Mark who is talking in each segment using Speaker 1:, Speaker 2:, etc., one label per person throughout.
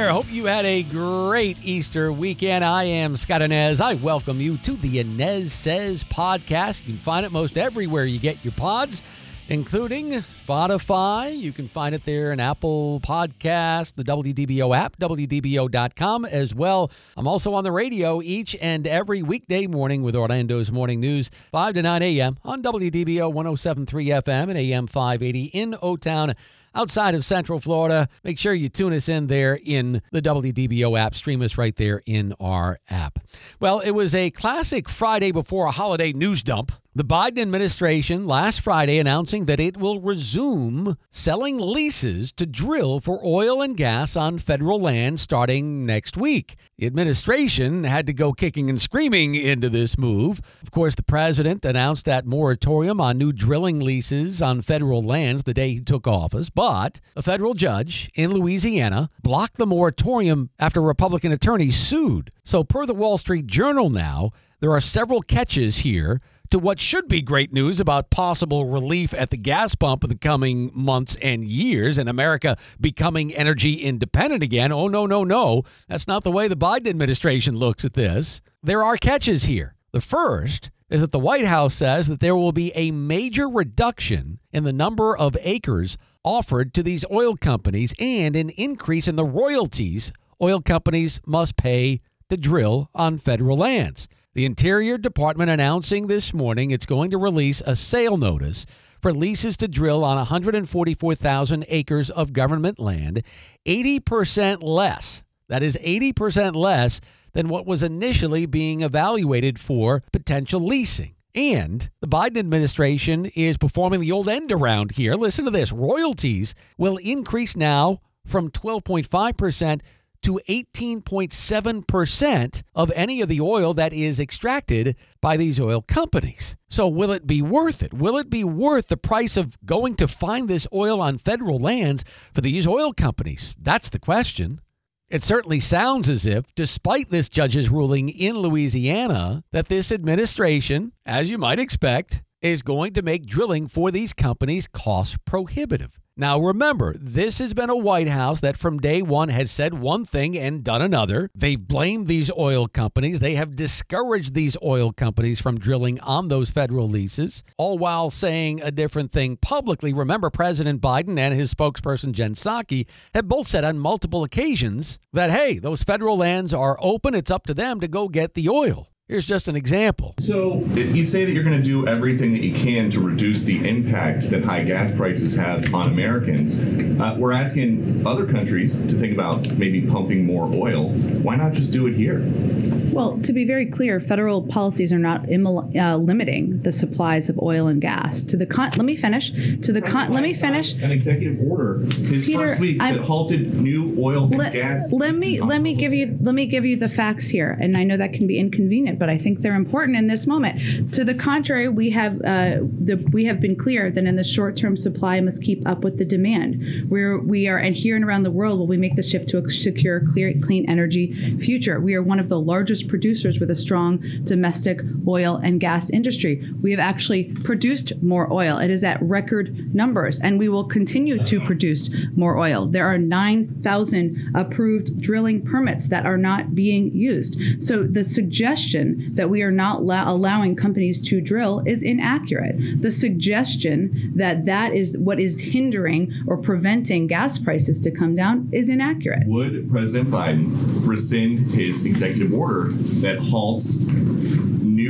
Speaker 1: There. Hope you had a great Easter weekend. I am Scott Anez. I welcome you to the Anez Sez podcast. You can find it most everywhere you get your pods, including Spotify. You can find it there in Apple Podcast, the WDBO app, WDBO.com as well. I'm also on the radio each and every weekday morning with Orlando's Morning News, 5 to 9 a.m. on WDBO 1073 FM and AM 580 in O Town outside of Central Florida, make sure you tune us in there in the WDBO app. Stream us right there in our app. Well, it was a classic Friday before a holiday news dump. The Biden administration last Friday announcing that it will resume selling leases to drill for oil and gas on federal land starting next week. The administration had to go kicking and screaming into this move. Of course, the president announced that moratorium on new drilling leases on federal lands the day he took office, but a federal judge in Louisiana blocked the moratorium after Republican attorneys sued. So, per the Wall Street Journal now, there are several catches here to what should be great news about possible relief at the gas pump in the coming months and years and America becoming energy independent again. Oh, no, no, no. That's not the way the Biden administration looks at this. There are catches here. The first is that the White House says that there will be a major reduction in the number of acres offered to these oil companies and an increase in the royalties oil companies must pay to drill on federal lands. The Interior Department announcing this morning it's going to release a sale notice for leases to drill on 144,000 acres of government land, 80% less. That is 80% less than what was initially being evaluated for potential leasing. And the Biden administration is performing the old end around here. Listen to this royalties will increase now from 12.5% to 18.7% of any of the oil that is extracted by these oil companies. So, will it be worth it? Will it be worth the price of going to find this oil on federal lands for these oil companies? That's the question. It certainly sounds as if, despite this judge's ruling in Louisiana, that this administration, as you might expect, is going to make drilling for these companies cost prohibitive. Now, remember, this has been a White House that from day one has said one thing and done another. They've blamed these oil companies. They have discouraged these oil companies from drilling on those federal leases, all while saying a different thing publicly. Remember, President Biden and his spokesperson, Jen Psaki, have both said on multiple occasions that, hey, those federal lands are open. It's up to them to go get the oil. Here's just an example.
Speaker 2: So you say that you're going to do everything that you can to reduce the impact that high gas prices have on Americans. Uh, we're asking other countries to think about maybe pumping more oil. Why not just do it here?
Speaker 3: Well, to be very clear, federal policies are not immo- uh, limiting the supplies of oil and gas. To the con- let me finish. To the con- let me finish.
Speaker 2: An executive order his
Speaker 3: Peter,
Speaker 2: first week
Speaker 3: I'm-
Speaker 2: that halted new oil and
Speaker 3: Let,
Speaker 2: gas.
Speaker 3: let me let me
Speaker 2: public
Speaker 3: give you let me give you the facts here, and I know that can be inconvenient, but I think they're important in this moment. To the contrary, we have uh, the we have been clear that in the short term, supply must keep up with the demand. We're we are and here and around the world, will we make the shift to a secure, clear, clean energy future? We are one of the largest producers with a strong domestic oil and gas industry. We have actually produced more oil. It is at record numbers, and we will continue to produce more oil. There are 9,000 approved drilling permits that are not being used. So the suggestion that we are not la- allowing companies to drill is inaccurate. The suggestion that that is what is hindering or preventing gas prices to come down is inaccurate.
Speaker 2: Would President Biden rescind his executive order that halts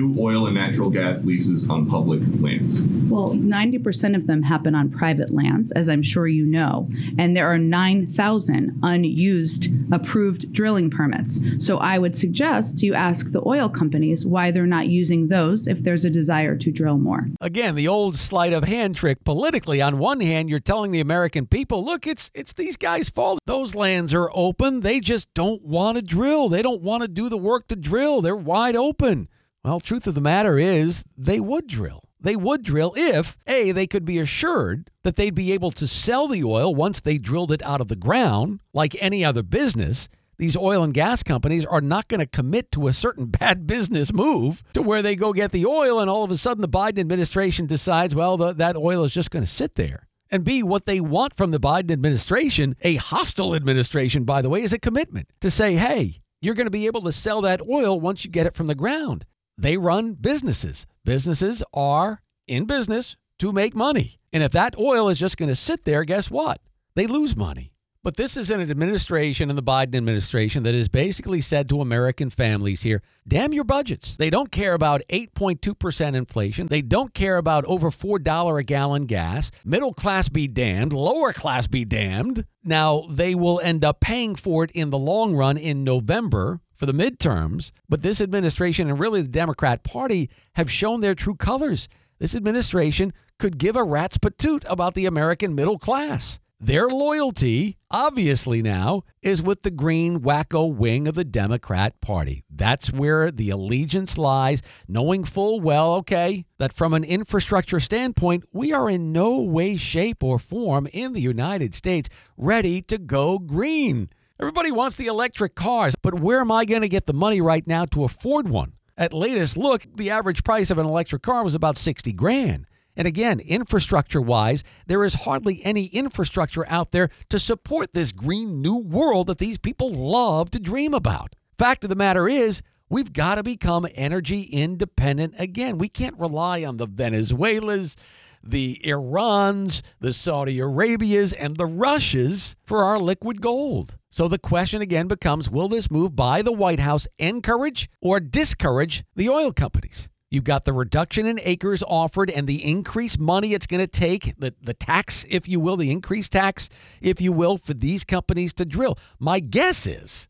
Speaker 2: new oil and natural gas leases on public lands?
Speaker 3: Well, 90% of them happen on private lands, as I'm sure you know, and there are 9,000 unused approved drilling permits. So I would suggest you ask the oil companies why they're not using those if there's a desire to drill more.
Speaker 1: Again, the old sleight of hand trick politically. On one hand, you're telling the American people, look, it's it's these guys' fault. Those lands are open. They just don't want to drill. They don't want to do the work to drill. They're wide open. Well, truth of the matter is, they would drill. They would drill if, A, they could be assured that they'd be able to sell the oil once they drilled it out of the ground, like any other business. These oil and gas companies are not going to commit to a certain bad business move to where they go get the oil and all of a sudden the Biden administration decides, well, the, that oil is just going to sit there. And B, what they want from the Biden administration, a hostile administration, by the way, is a commitment to say, hey, you're going to be able to sell that oil once you get it from the ground. They run businesses. Businesses are in business to make money. And if that oil is just going to sit there, guess what? They lose money. But this is an administration in the Biden administration that has basically said to American families here, damn your budgets. They don't care about 8.2% inflation. They don't care about over $4 a gallon gas. Middle class be damned, lower class be damned. Now, they will end up paying for it in the long run in November for the midterms. But this administration and really the Democrat Party have shown their true colors. This administration could give a rat's patoot about the American middle class. Their loyalty, obviously now, is with the green wacko wing of the Democrat Party. That's where the allegiance lies, knowing full well, okay, that from an infrastructure standpoint, we are in no way, shape, or form in the United States ready to go green. Everybody wants the electric cars, but where am I going to get the money right now to afford one? At latest look, the average price of an electric car was about 60 grand. And again, infrastructure wise, there is hardly any infrastructure out there to support this green new world that these people love to dream about. Fact of the matter is, we've got to become energy independent again. We can't rely on the Venezuelas, the Irans, the Saudi Arabias, and the Russias for our liquid gold. So the question again becomes will this move by the White House encourage or discourage the oil companies? You've got the reduction in acres offered and the increased money it's going to take, the, the tax, if you will, the increased tax, if you will, for these companies to drill. My guess is,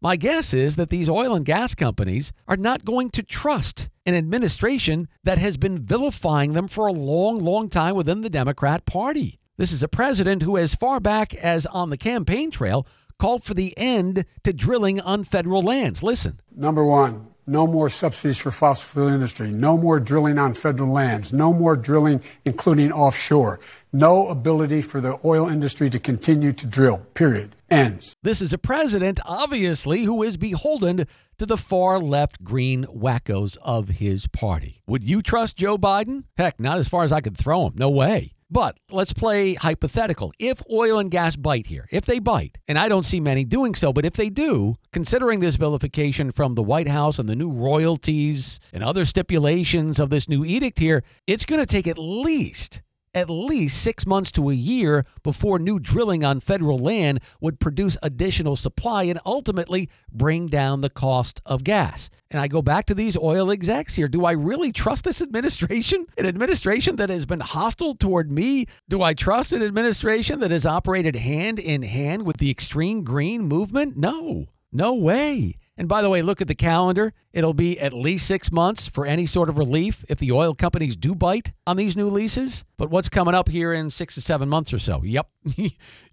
Speaker 1: my guess is that these oil and gas companies are not going to trust an administration that has been vilifying them for a long, long time within the Democrat Party. This is a president who, as far back as on the campaign trail, called for the end to drilling on federal lands. Listen.
Speaker 4: Number one, no more subsidies for fossil fuel industry. No more drilling on federal lands. No more drilling, including offshore. No ability for the oil industry to continue to drill. Period. Ends.
Speaker 1: This is a president, obviously, who is beholden to the far left green wackos of his party. Would you trust Joe Biden? Heck, not as far as I could throw him. No way. But let's play hypothetical. If oil and gas bite here, if they bite, and I don't see many doing so, but if they do, considering this vilification from the White House and the new royalties and other stipulations of this new edict here, it's going to take at least at least six months to a year before new drilling on federal land would produce additional supply and ultimately bring down the cost of gas. And I go back to these oil execs here. Do I really trust this administration? An administration that has been hostile toward me? Do I trust an administration that has operated hand in hand with the extreme green movement? No, no way. And by the way, look at the calendar. It'll be at least six months for any sort of relief if the oil companies do bite on these new leases. But what's coming up here in six to seven months or so? Yep,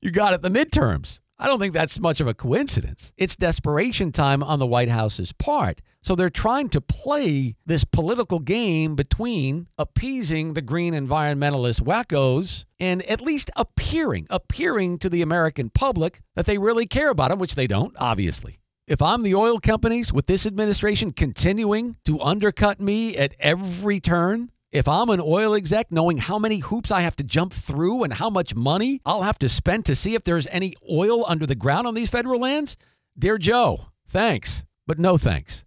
Speaker 1: you got it, the midterms. I don't think that's much of a coincidence. It's desperation time on the White House's part. So they're trying to play this political game between appeasing the green environmentalist wackos and at least appearing, appearing to the American public that they really care about them, which they don't, obviously. If I'm the oil companies with this administration continuing to undercut me at every turn, if I'm an oil exec knowing how many hoops I have to jump through and how much money I'll have to spend to see if there's any oil under the ground on these federal lands, dear Joe, thanks, but no thanks.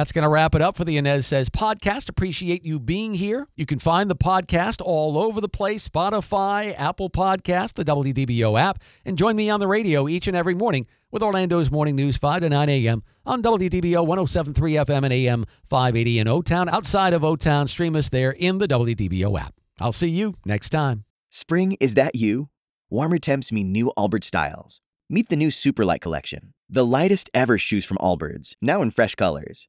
Speaker 1: That's going to wrap it up for the Anez Sez podcast. Appreciate you being here. You can find the podcast all over the place Spotify, Apple Podcast, the WDBO app, and join me on the radio each and every morning with Orlando's Morning News 5 to 9 a.m. on WDBO 1073 FM and AM 580 in O Town. Outside of O Town, stream us there in the WDBO app. I'll see you next time.
Speaker 5: Spring, is that you? Warmer temps mean new Allbirds styles. Meet the new Superlight collection, the lightest ever shoes from Allbirds, now in fresh colors.